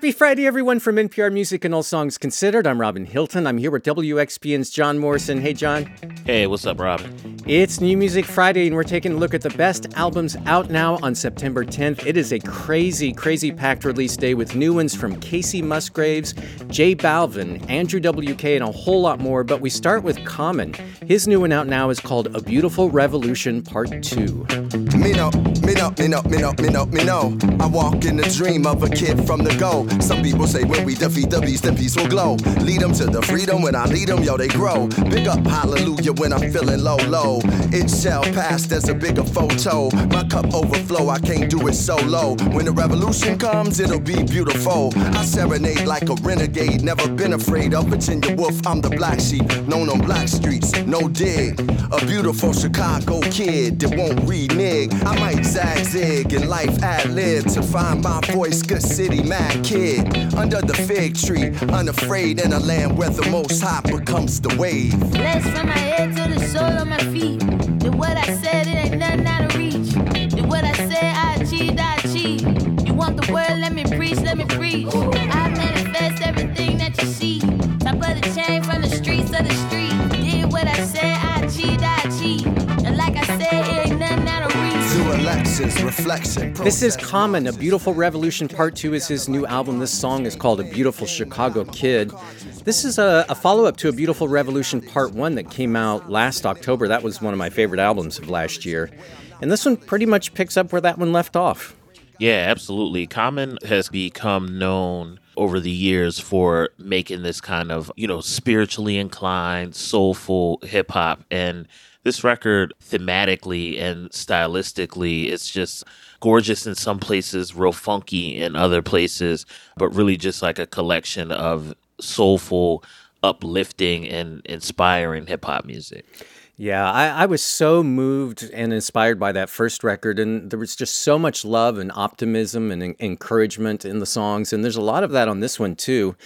Happy Friday, everyone, from NPR Music and All Songs Considered. I'm Robin Hilton. I'm here with WXPN's John Morrison. Hey, John. Hey, what's up, Robin? It's New Music Friday, and we're taking a look at the best albums out now on September 10th. It is a crazy, crazy packed release day with new ones from Kacey Musgraves, J Balvin, Andrew WK, and a whole lot more. But we start with Common. His new one out now is called A Beautiful Revolution Part 2. Me know, me know, me know, me know, me know, me know. I walk in the dream of a kid from the go. Some people say when we defeat the beast, then peace will glow. Lead them to the freedom when I lead them, yo, they grow. Big up hallelujah when I'm feeling low, low. It shall pass, there's a bigger photo. My cup overflow, I can't do it solo. When the revolution comes, it'll be beautiful. I serenade like a renegade, never been afraid of Virginia Woolf. I'm the black sheep, known on black streets, no dig. A beautiful Chicago kid that won't renege. I might zag zig in life ad lib to find my voice, good city, mad kid. Under the fig tree, unafraid in a land where the most high becomes the wave. Blessed from my head to the sole of my feet. Did what I said, it ain't nothing out of reach. Did what I said, I reflection. This is Common. A Beautiful Revolution Part 2 is his new album. This song is called A Beautiful Chicago Kid. This is a, a follow up to A Beautiful Revolution Part 1 that came out last October. That was one of my favorite albums of last year. And this one pretty much picks up where that one left off. Yeah, absolutely. Common has become known over the years for making this kind of, you know, spiritually inclined, soulful hip hop. And this record, thematically and stylistically, it's just gorgeous in some places, real funky in other places, but really just like a collection of soulful, uplifting, and inspiring hip hop music. Yeah, I, I was so moved and inspired by that first record, and there was just so much love and optimism and en- encouragement in the songs, and there's a lot of that on this one too.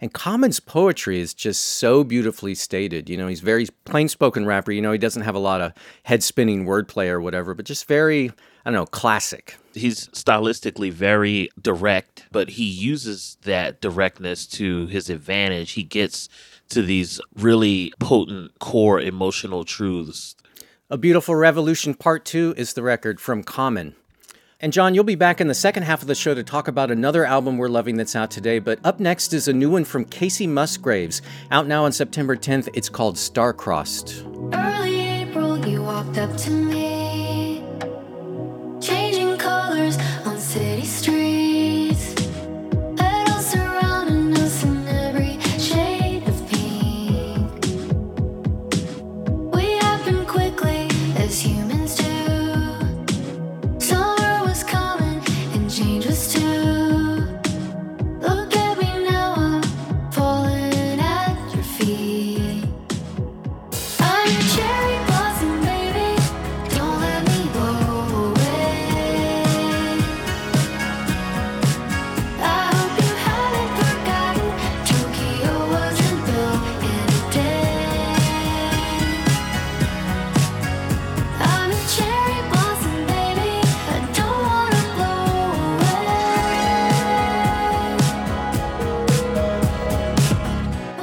And Common's poetry is just so beautifully stated. You know, he's very plain spoken rapper. You know, he doesn't have a lot of head spinning wordplay or whatever, but just very, I don't know, classic. he's stylistically very direct, but he uses that directness to his advantage. He gets to these really potent core emotional truths. A Beautiful Revolution Part 2 is the record from Common. And John, you'll be back in the second half of the show to talk about another album we're loving that's out today. But up next is a new one from Kacey Musgraves, out now on September 10th. It's called Star-Crossed. Early April, you walked up to me,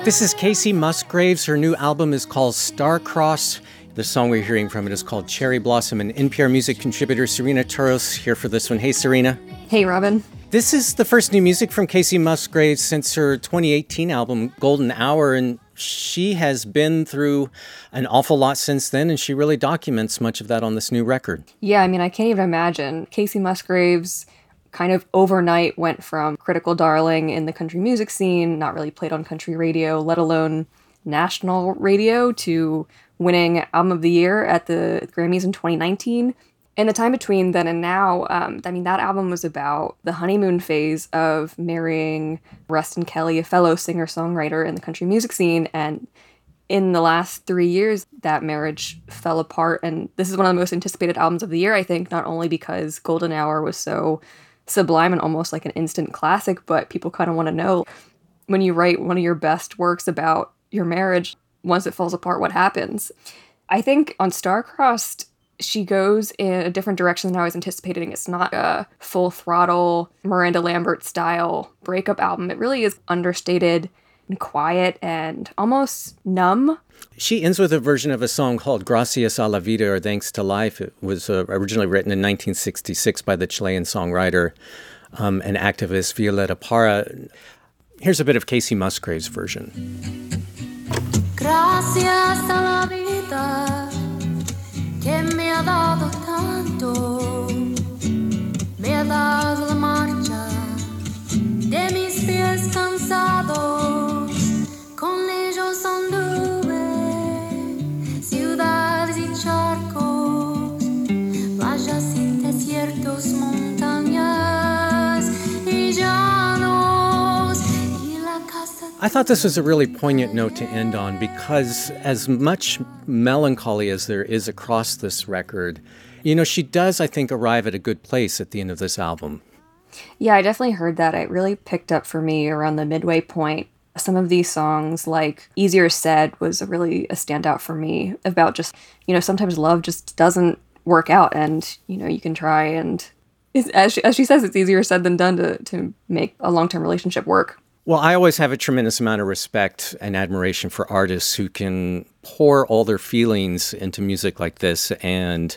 This is Kacey Musgraves. Her new album is called Star-Crossed. The song we're hearing from it is called Cherry Blossom, and NPR music contributor Cyrena Touros here for this one. Hey, Serena. Hey, Robin. This is the first new music from Kacey Musgraves since her 2018 album, Golden Hour, and she has been through an awful lot since then, and she really documents much of that on this new record. Yeah, I mean, I can't even imagine. Kacey Musgraves kind of overnight went from critical darling in the country music scene, not really played on country radio, let alone national radio, to winning Album of the Year at the Grammys in 2019. In the time between then and now, um, I mean, that album was about the honeymoon phase of marrying Ruston Kelly, a fellow singer songwriter in the country music scene. And in the last three years, that marriage fell apart. And this is one of the most anticipated albums of the year, I think, not only because Golden Hour was so sublime and almost like an instant classic, but people kind of want to know when you write one of your best works about your marriage, once it falls apart, what happens? I think on Starcrossed, she goes in a different direction than I was anticipating. It's not a full throttle Miranda Lambert style breakup album. It really is understated and quiet and almost numb. She ends with a version of a song called Gracias a la Vida or Thanks to Life. It was uh, originally written in 1966 by the Chilean songwriter um, and activist Violeta Parra. Here's a bit of Kacey Musgraves' version. Gracias a la vida que me ha dado tanto, me ha dado la marcha de mis pies cansados, I thought this was a really poignant note to end on because, as much melancholy as there is across this record, you know, she does, I think, arrive at a good place at the end of this album. Yeah, I definitely heard that. It really picked up for me around the midway point. Some of these songs, like Easier Said, was really a standout for me about just, you know, sometimes love just doesn't work out and, you know, you can try and, as, she, as she says, it's easier said than done to, to make a long term relationship work. Well, I always have a tremendous amount of respect and admiration for artists who can pour all their feelings into music like this and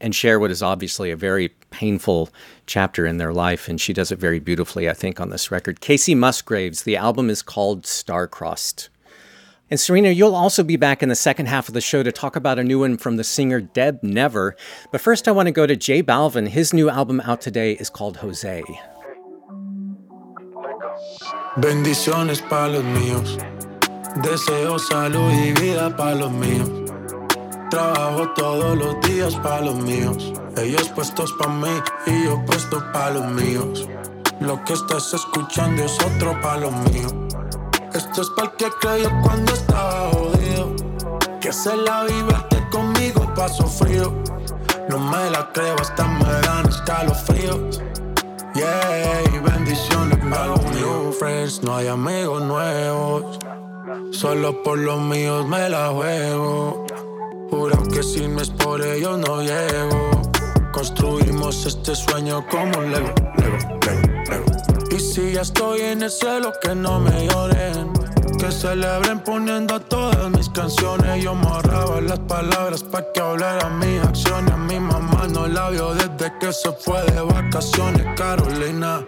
and share what is obviously a very painful chapter in their life and she does it very beautifully I think on this record. Kacey Musgraves, the album is called Starcrossed. And Serena, you'll also be back in the second half of the show to talk about a new one from the singer Deb Never. But first, I want to go to J Balvin. His new album out today is called Jose. Bendiciones para los míos. Deseo salud y vida para los míos. Trabajo todos los días para los míos. Ellos puestos para mí y yo puesto para los míos. Lo que estás escuchando es otro para los míos. Esto es para el que creyó cuando estaba jodido. Que se la vive que conmigo paso frío. No me la creo, hasta me dan escalofríos. Yeah, y bendiciones para los friends. No hay amigos nuevos. Solo por los míos me la juego. Juro que si no es por ellos no llego. Construimos este sueño como un Lego, Lego, Lego, Lego. Y si ya estoy en el cielo, que no me lloren. Que celebren poniendo todas mis canciones. Yo morraba las palabras pa' que hablaran mis acciones. Mi mamá no la vio desde que se fue de vacaciones, Carolina.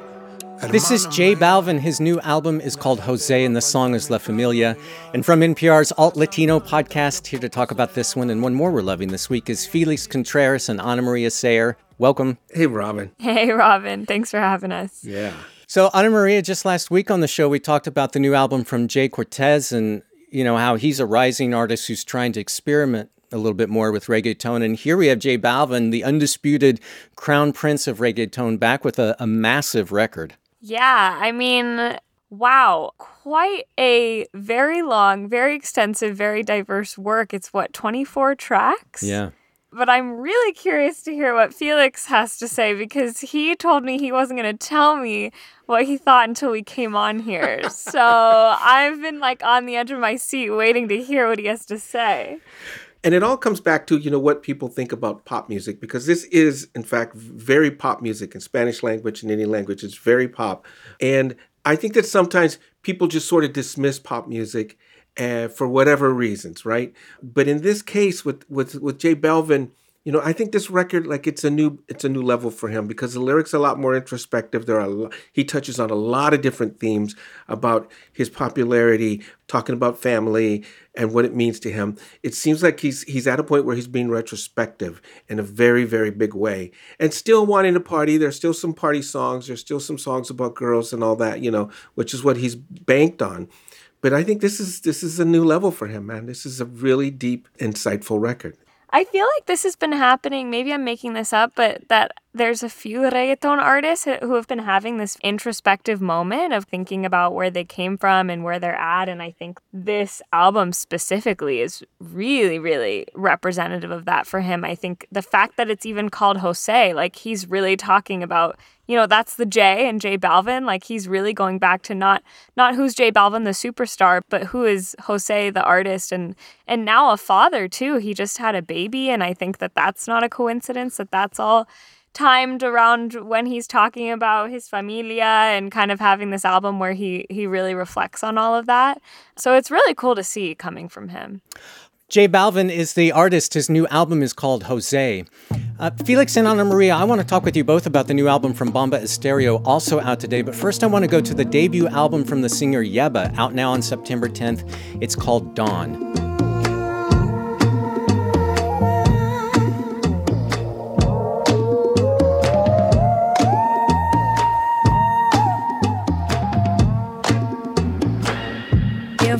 This is J Balvin. His new album is called Jose, and the song is La Familia. And from NPR's Alt Latino podcast, here to talk about this one and one more we're loving this week is Felix Contreras and Anamaria Sayre. Welcome. Hey, Robin. Hey, Robin. Thanks for having us. Yeah. So, Ana Maria, just last week on the show, we talked about the new album from Jhay Cortez and, you know, how he's a rising artist who's trying to experiment a little bit more with reggaeton. And here we have J Balvin, the undisputed crown prince of reggaeton, back with a, a massive record. Yeah, I mean, wow, quite a very long, very extensive, very diverse work. It's what, 24 tracks? Yeah. But I'm really curious to hear what Felix has to say because he told me he wasn't going to tell me what he thought until we came on here. so I've been like on the edge of my seat waiting to hear what he has to say. And it all comes back to, you know, what people think about pop music because this is, in fact, very pop music in Spanish language and any language. It's very pop. And I think that sometimes people just sort of dismiss pop music uh, for whatever reasons, right? But in this case with, with, with J Balvin, you know, I think this record, like it's a new, it's a new level for him because the lyrics are a lot more introspective. There are, a lo- he touches on a lot of different themes about his popularity, talking about family and what it means to him. It seems like he's he's at a point where he's being retrospective in a very, very big way, and still wanting to party. There's still some party songs. There's still some songs about girls and all that, you know, which is what he's banked on. But I think this is this is a new level for him, man. This is a really deep, insightful record. I feel like this has been happening. Maybe I'm making this up, but that there's a few reggaeton artists who have been having this introspective moment of thinking about where they came from and where they're at. And I think this album specifically is really, really representative of that for him. I think the fact that it's even called Jose, like he's really talking about you know that's the J and J Balvin like he's really going back to not not who's J Balvin the superstar but who is Jose the artist and and now a father too he just had a baby and I think that that's not a coincidence that that's all timed around when he's talking about his familia and kind of having this album where he he really reflects on all of that so it's really cool to see coming from him J Balvin is the artist. His new album is called Jose. Uh, Felix and Ana Maria, I want to talk with you both about the new album from Bomba Estéreo, also out today. But first, I want to go to the debut album from the singer Yebba, out now on September 10th. It's called Dawn.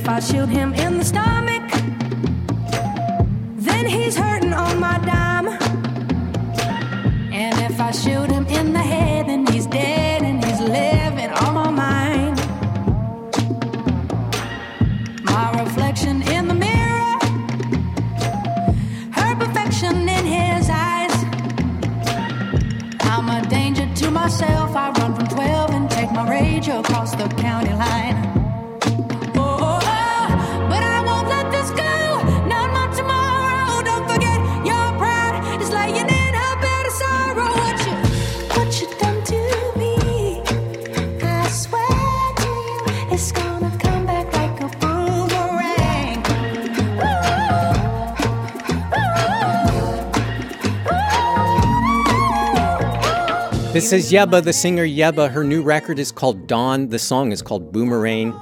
If I shoot him in the stomach, then he's hurting on my dime. And if I shoot him in the head, then he's dead and he's living on my mind. My reflection in the mirror, her perfection in his eyes. I'm a danger to myself. I run from 12 and take my rage across the county line. This is Yebba, the singer Yebba. Her new record is called Dawn. The song is called Boomerang.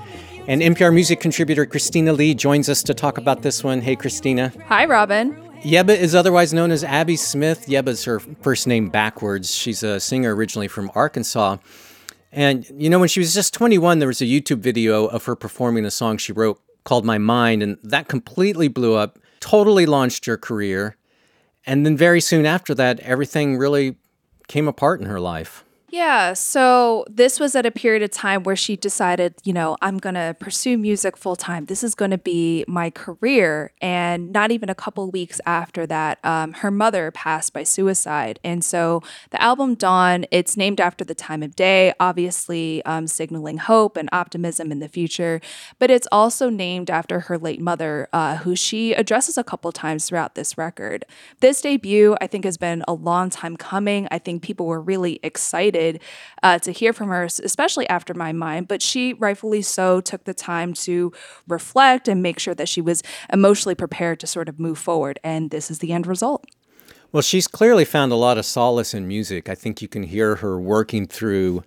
And NPR music contributor Christina Lee joins us to talk about this one. Hey, Christina. Hi, Robin. Yebba is otherwise known as Abby Smith. Yebba's her first name backwards. She's a singer originally from Arkansas. And, you know, when she was just 21, there was a YouTube video of her performing a song she wrote called My Mind, and that completely blew up, totally launched her career. And then very soon after that, everything really came apart in her life. Yeah, so this was at a period of time where she decided, you know, I'm going to pursue music full time. This is going to be my career. And not even a couple weeks after that, um, her mother passed by suicide. And so the album Dawn, it's named after the time of day, obviously um, signaling hope and optimism in the future. But it's also named after her late mother, uh, who she addresses a couple times throughout this record. This debut, I think, has been a long time coming. I think people were really excited uh, to hear from her, especially after My Mind, but she rightfully so took the time to reflect and make sure that she was emotionally prepared to sort of move forward. And this is the end result. Well, she's clearly found a lot of solace in music. I think you can hear her working through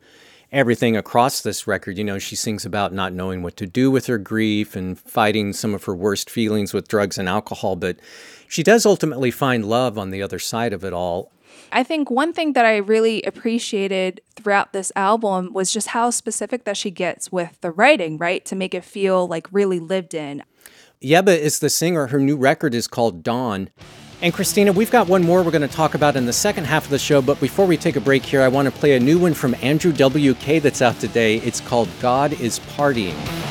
everything across this record. You know, she sings about not knowing what to do with her grief and fighting some of her worst feelings with drugs and alcohol, but she does ultimately find love on the other side of it all. I think one thing that I really appreciated throughout this album was just how specific that she gets with the writing, right? To make it feel like really lived in. Yebba is the singer. Her new record is called Dawn. And Christina, we've got one more we're going to talk about in the second half of the show. But before we take a break here, I want to play a new one from Andrew W.K. that's out today. It's called God is Partying.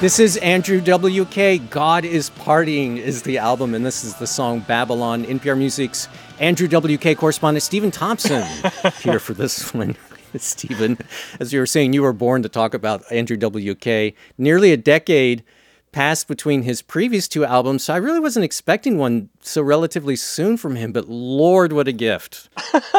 This is Andrew WK. God is Partying is the album, and this is the song Babylon. NPR Music's Andrew WK correspondent Stephen Thompson here for this one. Stephen, as you were saying, you were born to talk about Andrew WK. Nearly a decade passed between his previous two albums, so I really wasn't expecting one so relatively soon from him, but Lord, what a gift.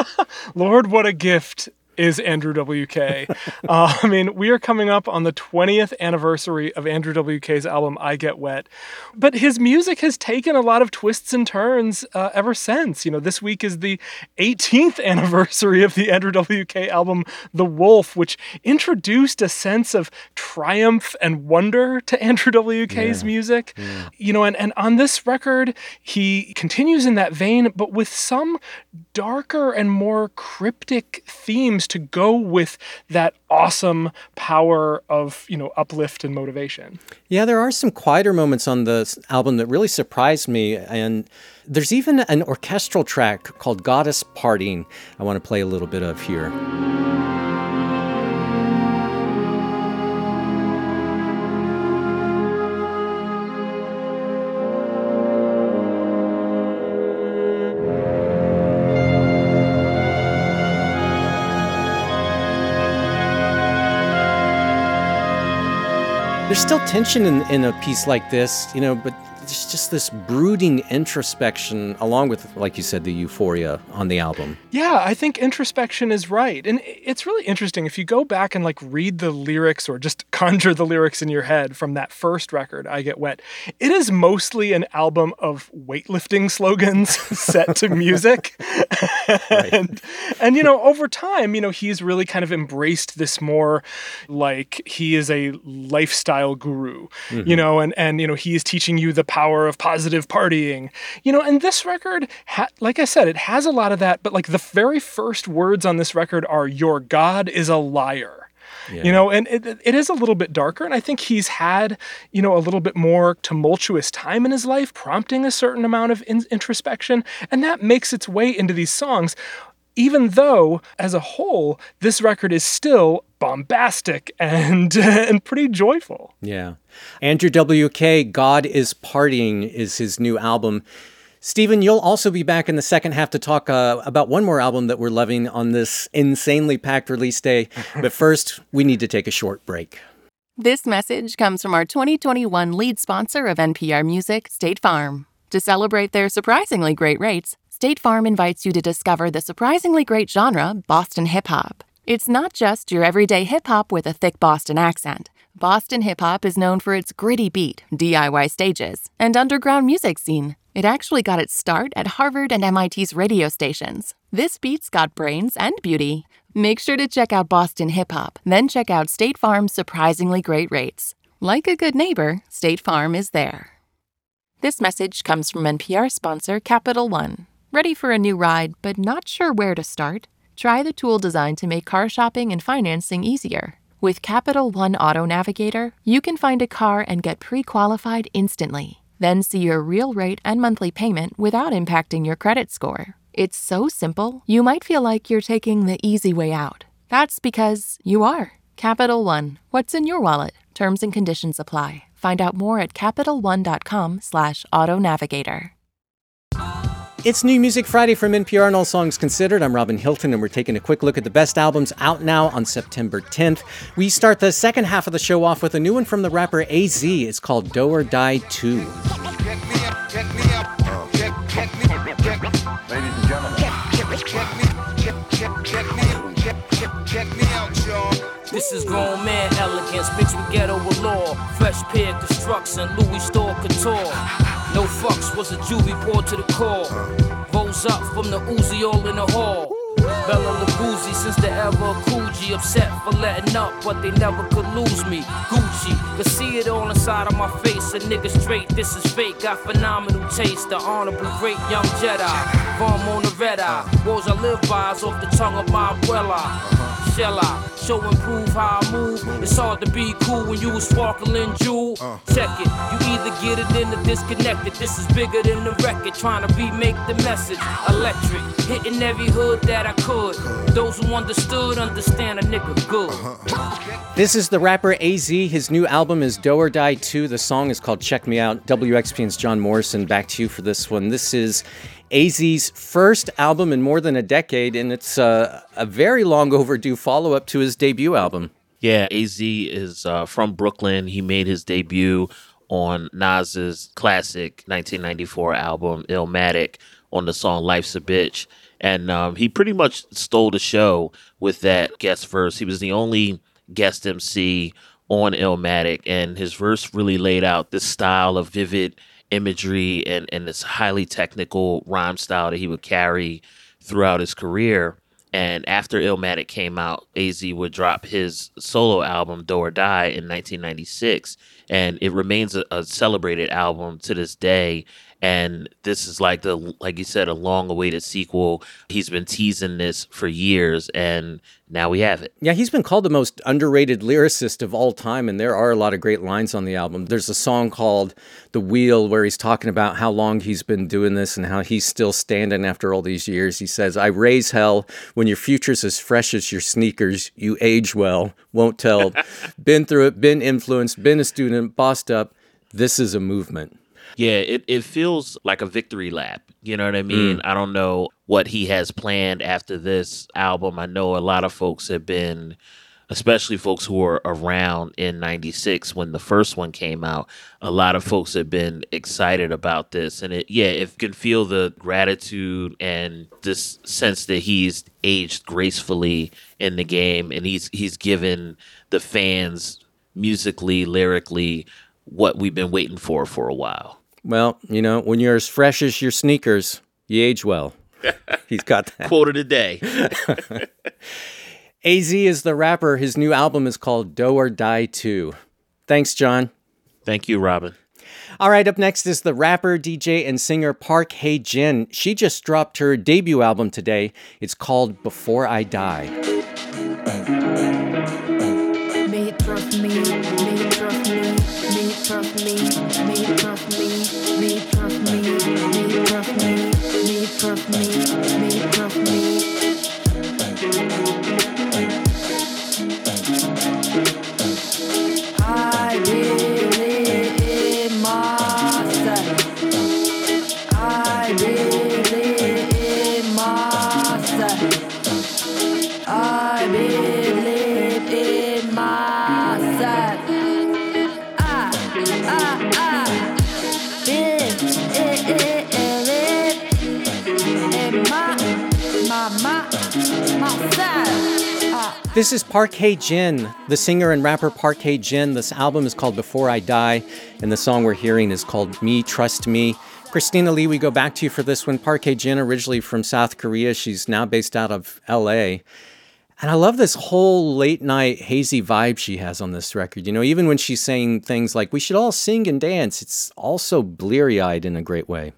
Lord, what a gift is Andrew WK. uh, I mean, we are coming up on the 20th anniversary of Andrew WK's album I Get Wet, but his music has taken a lot of twists and turns uh, ever since. You know, this week is the 18th anniversary of the Andrew WK album The Wolf, which introduced a sense of triumph and wonder to Andrew WK's Yeah. music. You know, and, and on this record, he continues in that vein, but with some darker and more cryptic themes to go with that awesome power of, you know, uplift and motivation. Yeah, there are some quieter moments on the album that really surprised me. And there's even an orchestral track called Goddess Partying I want to play a little bit of here. There's still tension in, in a piece like this, you know, but there's just this brooding introspection, along with, like you said, the euphoria on the album. Yeah, I think introspection is right. And it's really interesting if you go back and like read the lyrics or just conjure the lyrics in your head from that first record, I Get Wet. It is mostly an album of weightlifting slogans set to music. and and you know, over time, you know, he's really kind of embraced this more like he is a lifestyle guru. You Mhm. know, and and you know, he is teaching you the power of positive partying. You know, and this record, ha- like I said, it has a lot of that. But like the very first words on this record are "Your God is a liar." You know, and it, it is a little bit darker. And I think he's had, you know, a little bit more tumultuous time in his life, prompting a certain amount of in- introspection. And that makes its way into these songs, even though, as a whole, this record is still bombastic and, and pretty joyful. Yeah. Andrew WK, God is Partying is his new album. Stephen, you'll also be back in the second half to talk uh, about one more album that we're loving on this insanely packed release day. but first, we need to take a short break. This message comes from our 2021 lead sponsor of NPR Music, State Farm. To celebrate their surprisingly great rates, State Farm invites you to discover the surprisingly great genre, Boston hip hop. It's not just your everyday hip hop with a thick Boston accent. Boston hip hop is known for its gritty beat, DIY stages, and underground music scene. It actually got its start at Harvard and MIT's radio stations. This beat's got brains and beauty. Make sure to check out Boston hip hop, then check out State Farm's surprisingly great rates. Like a good neighbor, State Farm is there. This message comes from NPR sponsor Capital One. Ready for a new ride, but not sure where to start? Try the tool designed to make car shopping and financing easier. With Capital One Auto Navigator, you can find a car and get pre qualified instantly. Then see your real rate and monthly payment without impacting your credit score. It's so simple, you might feel like you're taking the easy way out. That's because you are. Capital One. What's in your wallet? Terms and conditions apply. Find out more at CapitalOne.com slash auto navigator. It's New Music Friday from NPR and All Songs Considered. I'm Robin Hilton, and we're taking a quick look at the best albums out now on September 10th. We start the second half of the show off with a new one from the rapper AZ. It's called Do or Die 2. Ladies and This is grown man elegance mixed with ghetto allure. Fresh pair construction, Louis store couture. No fucks was a juvie poured to the core. Rose up from the Uzi all in the hall. Bela Lugosi since the era of. Upset for letting up, but they never could lose me. Gucci, could see it all inside of my face. A nigga straight, this is fake. Got phenomenal taste. The honorable great young Jedi. From on the red eye. I live by is off the tongue of my abuela. Shell out. Show and prove how I move. It's hard to be cool when you a sparkling jewel. Uh. Check it, you either get it in or disconnect it. This is bigger than the record, trying to remake the message. Electric, hitting every hood that I could. Those who understood understand a nigga good. Uh-huh. This is the rapper AZ. His new album is Do or Die 2. The song is called Check Me Out. WXPN's John Morrison. Back to you for this one. This is AZ's first album in more than a decade, and it's uh, a very long overdue follow up to his debut album. Yeah, AZ is uh, from Brooklyn. He made his debut on Nas's classic 1994 album Illmatic on the song Life's a Bitch. And um, he pretty much stole the show with that guest verse. He was the only guest MC on Illmatic, and his verse really laid out this style of vivid imagery and, and this highly technical rhyme style that he would carry throughout his career. And after Illmatic came out, AZ would drop his solo album Do or Die in 1996, and it remains a, a celebrated album to this day. And this is like the like you said, a long-awaited sequel. He's been teasing this for years, and now we have it. Yeah, he's been called the most underrated lyricist of all time, and there are a lot of great lines on the album. There's a song called The Wheel where he's talking about how long he's been doing this and how he's still standing after all these years. He says, I raise hell when your future's as fresh as your sneakers. You age well, won't tell. been through it, been influenced, been a student, bossed up. This is a movement. Yeah, it, it feels like a victory lap. You know what I mean? Mm. I don't know what he has planned after this album. I know a lot of folks have been, especially folks who were around in 96 when the first one came out. A lot of folks have been excited about this. And it, yeah, it can feel the gratitude and this sense that he's aged gracefully in the game and he's, he's given the fans musically, lyrically, what we've been waiting for for a while. Well, you know, when you're as fresh as your sneakers, you age well. He's got that. Quote of the day. AZ is the rapper. His new album is called Do or Die 2. Thanks, John. Thank you, Robin. All right, up next is the rapper, DJ, and singer Park Hye Jin. She just dropped her debut album today. It's called Before I Die. This is Park Hye Jin, the singer and rapper Park Hye Jin. This album is called Before I Die, and the song we're hearing is called Me Trust Me. Christina Lee, we go back to you for this one. Park Hye Jin, originally from South Korea, she's now based out of LA. And I love this whole late night hazy vibe she has on this record. You know, even when she's saying things like, we should all sing and dance, it's also bleary eyed in a great way.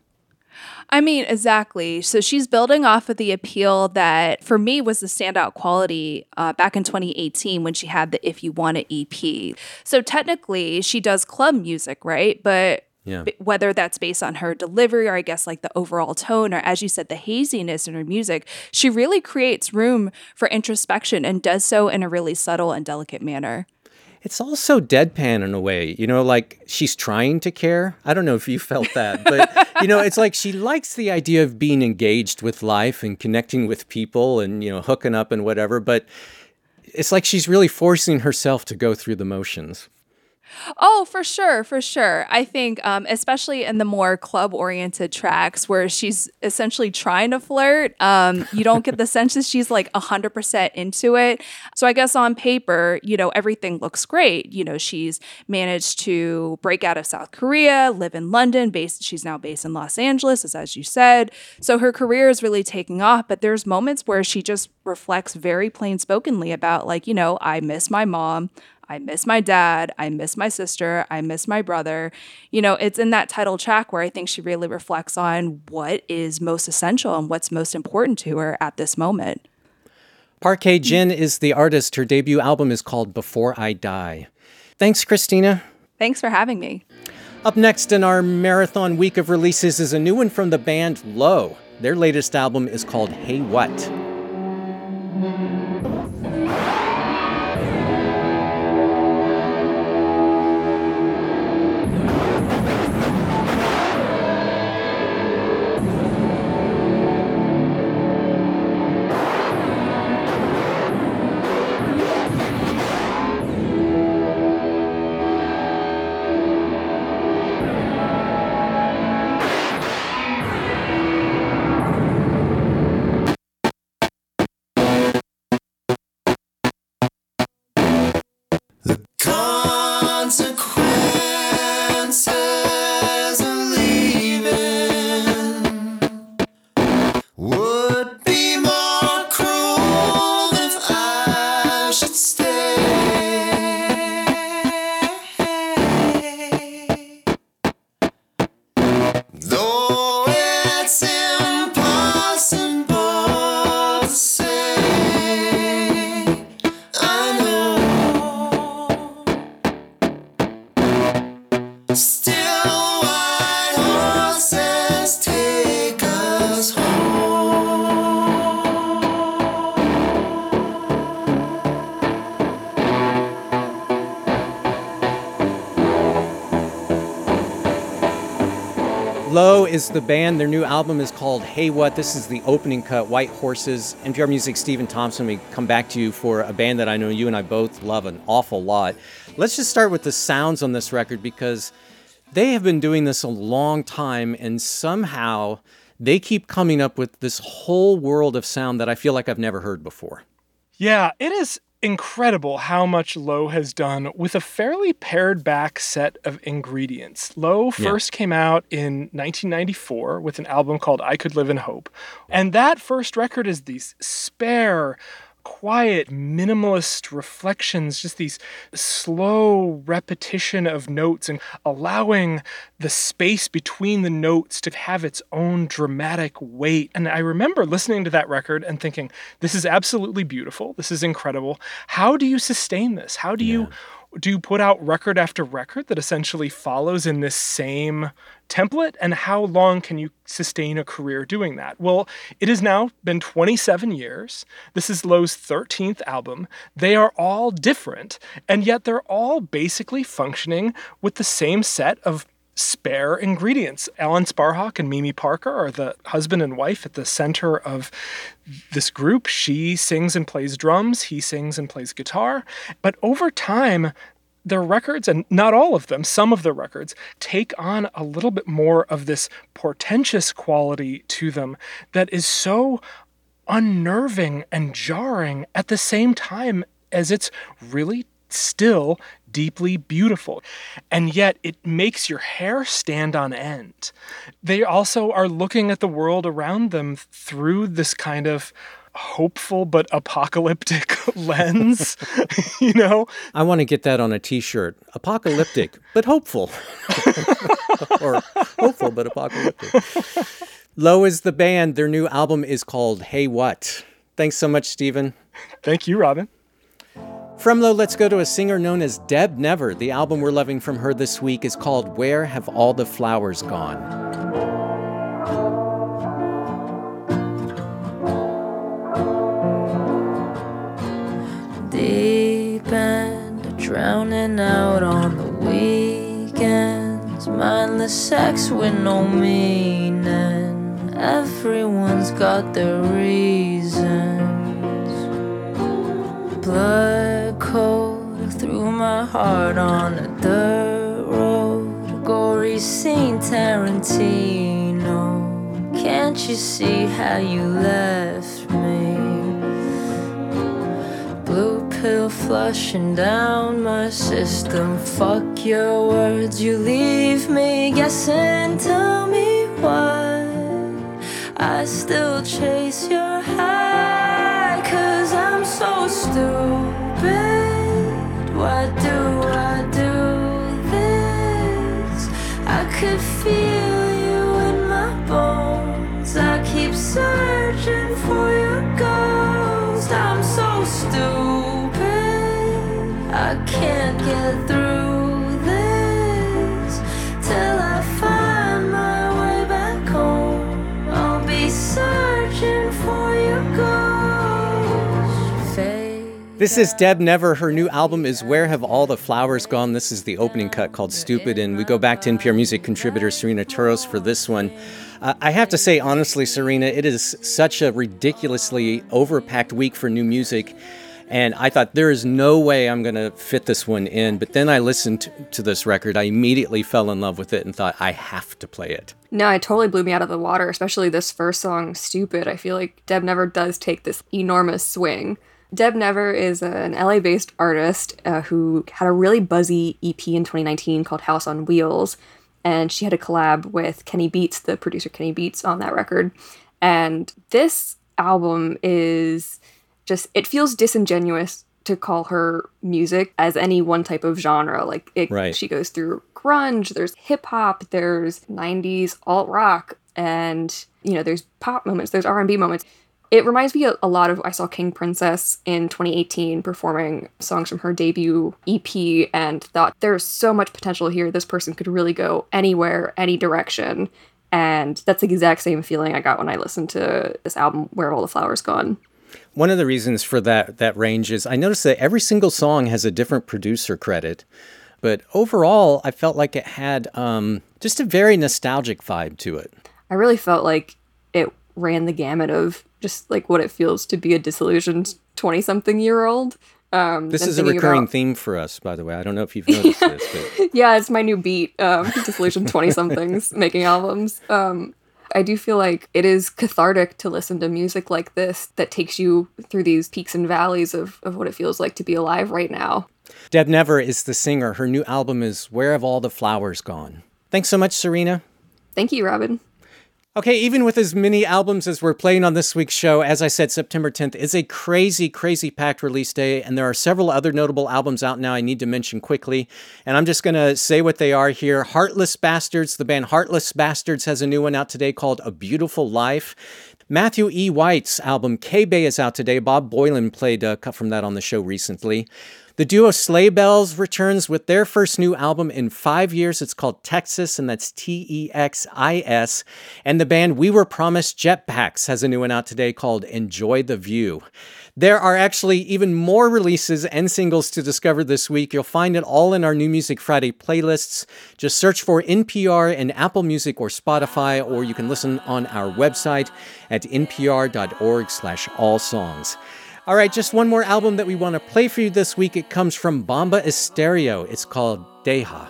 I mean, exactly. So she's building off of the appeal that for me was the standout quality uh, back in 2018 when she had the If You Want It EP. So technically, she does club music, right? But Yeah. b- whether that's based on her delivery or I guess like the overall tone or as you said the haziness in her music she really creates room for introspection and does so in a really subtle and delicate manner It's also deadpan in a way, you know, like she's trying to care. I don't know if you felt that, but you know, it's like she likes the idea of being engaged with life and connecting with people and, you know, hooking up and whatever, but it's like she's really forcing herself to go through the motions. Oh, for sure, for sure. I think, um, especially in the more club-oriented tracks where she's essentially trying to flirt, um, you don't get the sense that she's like hundred percent into it. So I guess on paper, you know, everything looks great. You know, she's managed to break out of South Korea, live in London, based. She's now based in Los Angeles, as as you said. So her career is really taking off. But there's moments where she just reflects very plain spokenly about, like, you know, I miss my mom. I miss my dad. I miss my sister. I miss my brother. You know, it's in that title track where I think she really reflects on what is most essential and what's most important to her at this moment. Park Hye Jin is the artist. Her debut album is called Before I Die. Thanks, Christina. Thanks for having me. Up next in our marathon week of releases is a new one from the band Low. Their latest album is called Hey What. The band. Their new album is called Hey What. This is the opening cut, White Horses. NPR Music, Stephen Thompson. We come back to you for a band that I know you and I both love an awful lot. Let's just start with the sounds on this record because they have been doing this a long time and somehow they keep coming up with this whole world of sound that I feel like I've never heard before. Yeah, it is incredible how much Low has done with a fairly pared back set of ingredients. Low Yeah. first came out in 1994 with an album called I Could Live in Hope. And that first record is these spare, quiet, minimalist reflections, just these slow repetition of notes and allowing the space between the notes to have its own dramatic weight. And I remember listening to that record and thinking, this is absolutely beautiful. This is incredible. How do you sustain this? How do you do you put out record after record that essentially follows in this same template? And how long can you sustain a career doing that? Well it has now been 27 years. This is Low's 13th album. They are all different and yet they're all basically functioning with the same set of spare ingredients. Alan Sparhawk and Mimi Parker are the husband and wife at the center of this group. She sings and plays drums, he sings and plays guitar. But over time, their records, and not all of them, some of the records, take on a little bit more of this portentous quality to them that is so unnerving and jarring at the same time as it's really still deeply beautiful. And yet it makes your hair stand on end. They also are looking at the world around them through this kind of hopeful but apocalyptic lens, you know? I want to get that on a t shirt. Apocalyptic, but hopeful. or hopeful, but apocalyptic. Low is the band. Their new album is called Hey What. Thanks so much, Stephen. Thank you, Robin. From Low, let's go to a singer known as Deb Never. The album we're loving from her this week is called Where Have All the Flowers Gone? deep end, drowning out on the weekends. Mindless sex with no meaning. Everyone's got their reasons. Blood cold through my heart on a dirt road. Gory scene, Tarantino. Can't you see how you left me? Blue pill flushing down my system. Fuck your words, you leave me guessing. Tell me why I still chase your high. I feel This is Deb Never. Her new album is Where Have All the Flowers Gone? This is the opening cut called Stupid, and we go back to NPR Music contributor Cyrena Touros for this one. Uh, I have to say, honestly, Serena, it is such a ridiculously overpacked week for new music. And I thought, there is no way I'm going to fit this one in. But then I listened to this record. I immediately fell in love with it and thought, I have to play it. No, it totally blew me out of the water, especially this first song, Stupid. I feel like Deb Never does take this enormous swing. Deb Never is an LA based artist uh, who had a really buzzy EP in 2019 called House on Wheels. And she had a collab with Kenny Beats, the producer Kenny Beats, on that record. And this album is just, it feels disingenuous to call her music as any one type of genre. Like, it, Right. she goes through grunge, there's hip hop, there's 90s alt rock, and, you know, there's pop moments, there's R&B moments it reminds me a, lot of I saw King Princess in 2018 performing songs from her debut EP and thought there's so much potential here. This person could really go anywhere, any direction. And that's the exact same feeling I got when I listened to this album, Where Have All the Flowers Gone. One of the reasons for that that range is I noticed that every single song has a different producer credit, but overall I felt like it had um, just a very nostalgic vibe to it. I really felt like it ran the gamut of just like what it feels to be a disillusioned 20 something year old. Um, This is a recurring about- theme for us, by the way. I don't know if you've noticed this, but yeah, it's my new beat. Um, disillusioned twenty somethings making albums. Um, I do feel like it is cathartic to listen to music like this that takes you through these peaks and valleys of, of what it feels like to be alive right now. Deb Never is the singer. Her new album is Where Have All the Flowers Gone? Thanks so much, Cyrena. Thank you, Robin. Okay, even with as many albums as we're playing on this week's show, as I said, September 10th is a crazy, crazy packed release day, and there are several other notable albums out now I need to mention quickly. And I'm just going to say what they are here. Heartless Bastards, the band Heartless Bastards has a new one out today called A Beautiful Life. Matthew E. White's album K Bay is out today. Bob Boilen played a cut from that on the show recently. The duo Sleigh Bells returns with their first new album in five years. It's called Texis, and that's T E X I S. And the band We Were Promised Jetpacks has a new one out today called Enjoy the View. There are actually even more releases and singles to discover this week. You'll find it all in our New Music Friday playlists. Just search for NPR in Apple Music or Spotify, or you can listen on our website at npr.org slash all songs. All right, just one more album that we want to play for you this week. It comes from Bomba Estéreo. It's called Deja.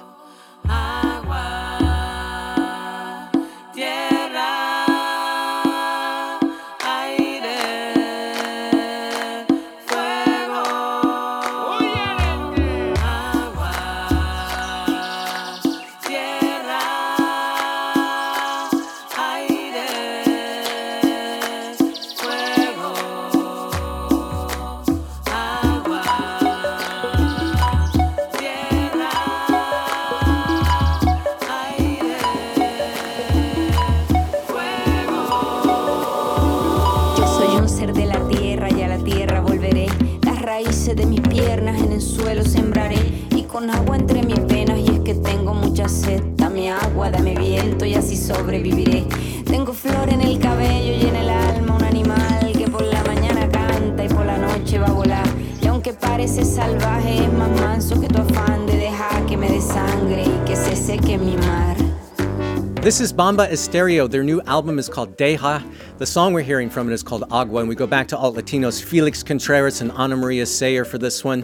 Is Bomba Estéreo. Their new album is called Deja. The song we're hearing from it is called Agua, and we go back to Alt Latinos Felix Contreras and Anamaria Sayre for this one.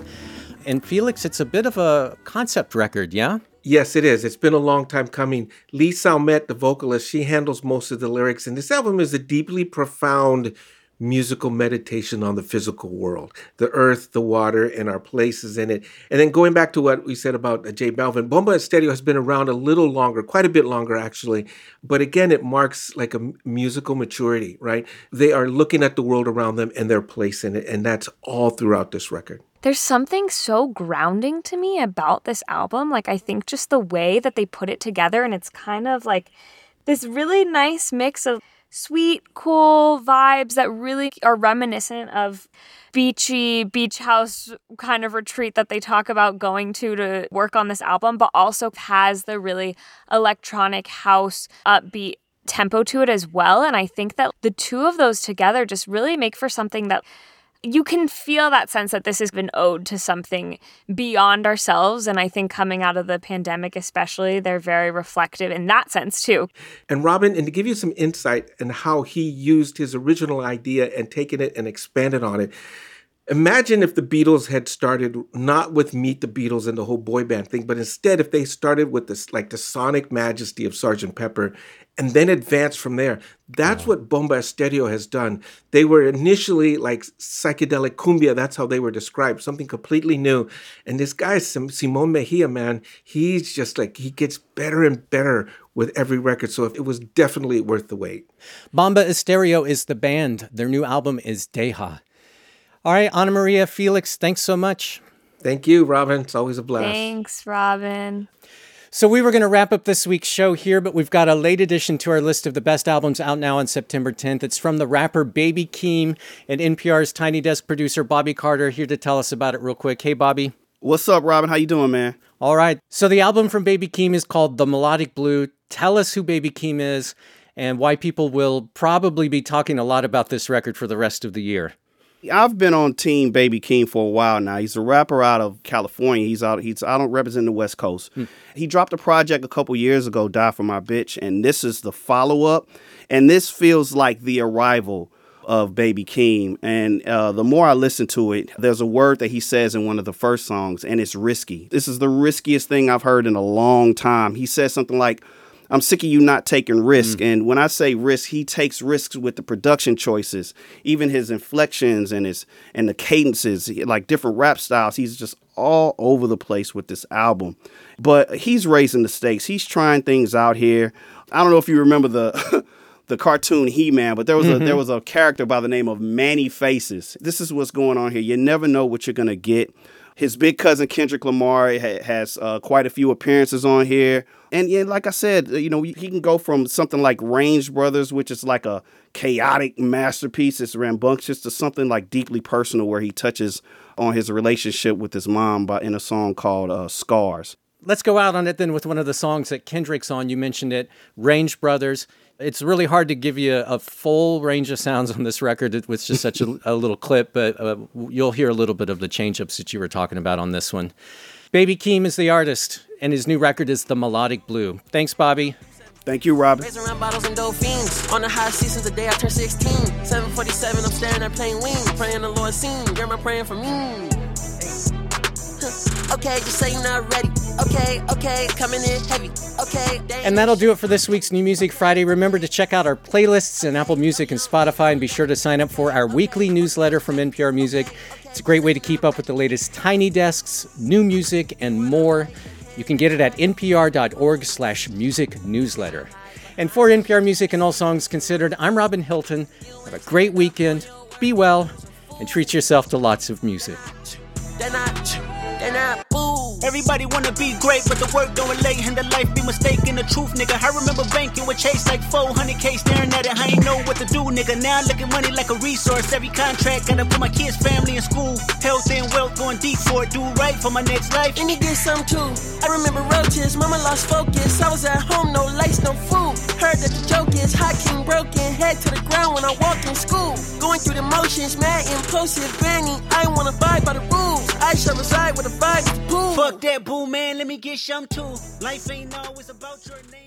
And Felix, it's a bit of a concept record, yeah? Yes, it is. It's been a long time coming. Li Saumet, the vocalist, she handles most of the lyrics, and this album is a deeply profound musical meditation on the physical world, the earth, the water, and our places in it. And then going back to what we said about uh, J Balvin, Bomba Estéreo has been around a little longer, quite a bit longer actually. But again, it marks like a musical maturity, right? They are looking at the world around them and their place in it, and that's all throughout this record. There's something so grounding to me about this album. Like, I think just the way that they put it together, and it's kind of like this really nice mix of sweet, cool vibes that really are reminiscent of beachy beach house kind of retreat that they talk about going to to work on this album, but also has the really electronic house upbeat tempo to it as well. And I think that the two of those together just really make for something that you can feel that sense that this has been owed to something beyond ourselves. And I think coming out of the pandemic, especially, they're very reflective in that sense too. And Robin, and to give you some insight in how he used his original idea and taken it and expanded on it. Imagine if the Beatles had started not with Meet the Beatles and the whole boy band thing, but instead if they started with this like the sonic majesty of Sgt. Pepper and then advanced from there. That's what Bomba Estéreo has done. They were initially like psychedelic cumbia, that's how they were described, something completely new. And this guy, Simon Mejia, man, he's just like, he gets better and better with every record. So it was definitely worth the wait. Bomba Estéreo is the band. Their new album is Deja. All right, Anamaria, Felix, thanks so much. Thank you, Robin. It's always a blast. Thanks, Robin. So we were going to wrap up this week's show here, but we've got a late addition to our list of the best albums out now on September 10th. It's from the rapper Baby Keem and NPR's Tiny Desk producer Bobby Carter here to tell us about it real quick. Hey, Bobby. What's up, Robin? How you doing, man? All right. So the album from Baby Keem is called The Melodic Blue. Tell us who Baby Keem is and why people will probably be talking a lot about this record for the rest of the year. I've been on Team Baby Keem for a while now. He's a rapper out of California. He's out. He's I don't represent the West Coast. He dropped a project a couple years ago, "Die for My Bitch," and this is the follow up. And this feels like the arrival of Baby Keem. And uh, the more I listen to it, there's a word that he says in one of the first songs, and it's risky. This is the riskiest thing I've heard in a long time. He says something like. I'm sick of you not taking risk. And when I say risk, he takes risks with the production choices, even his inflections and his and the cadences, like different rap styles. He's just all over the place with this album. But he's raising the stakes. He's trying things out here. I don't know if you remember the the cartoon He-Man, but there was a Mhm. there was a character by the name of Man-E-Faces. This is what's going on here. You never know what you're gonna get. His big cousin Kendrick Lamar ha- has uh, quite a few appearances on here, and yeah, like I said, you know, he can go from something like Range Brothers, which is like a chaotic masterpiece, it's rambunctious, to something like deeply personal, where he touches on his relationship with his mom by in a song called uh, "Scars." Let's go out on it then with one of the songs that Kendrick's on. You mentioned it, Range Brothers. It's really hard to give you a, a full range of sounds on this record with just such a, a little clip, but uh, you'll hear a little bit of the change ups that you were talking about on this one. Baby Keem is the artist, and his new record is The Melodic Blue. Thanks, Bobby. Thank you, Robin. Raising around bottles and dolphins. On the high seat since the day I turned 16. 747, I'm staring at plane wings. Praying the Lord seen. Girl, my praying for me. Okay, just say you're not ready. Okay, okay, coming in heavy. Okay, And that'll do it for this week's New Music Friday. Remember to check out our playlists in Apple Music and Spotify, and be sure to sign up for our weekly newsletter from NPR Music. It's a great way to keep up with the latest tiny desks, new music, and more. You can get it at npr.org slash music newsletter. And for NPR Music and All Songs Considered, I'm Robin Hilton. Have a great weekend, be well, and treat yourself to lots of music. Then I, ooh. Everybody wanna be great, but the work don't relate and the life be mistaken. The truth, nigga. I remember banking with Chase like 400k staring at it. I ain't know what to do, nigga. Now I look at money like a resource. Every contract gotta put my kids' family in school. Health and wealth going deep for it. Do right for my next life. And he did some too. I remember roaches, mama lost focus. I was at home, no lights, no food. Heard that the joke is hot king broken, head to the ground when I walk in school. Going through the motions, mad impulsive, granny. I wanna abide by the rules. I shall reside with a vibe is pool. Fuck that boo, man. Let me get some too. Life ain't always about your name.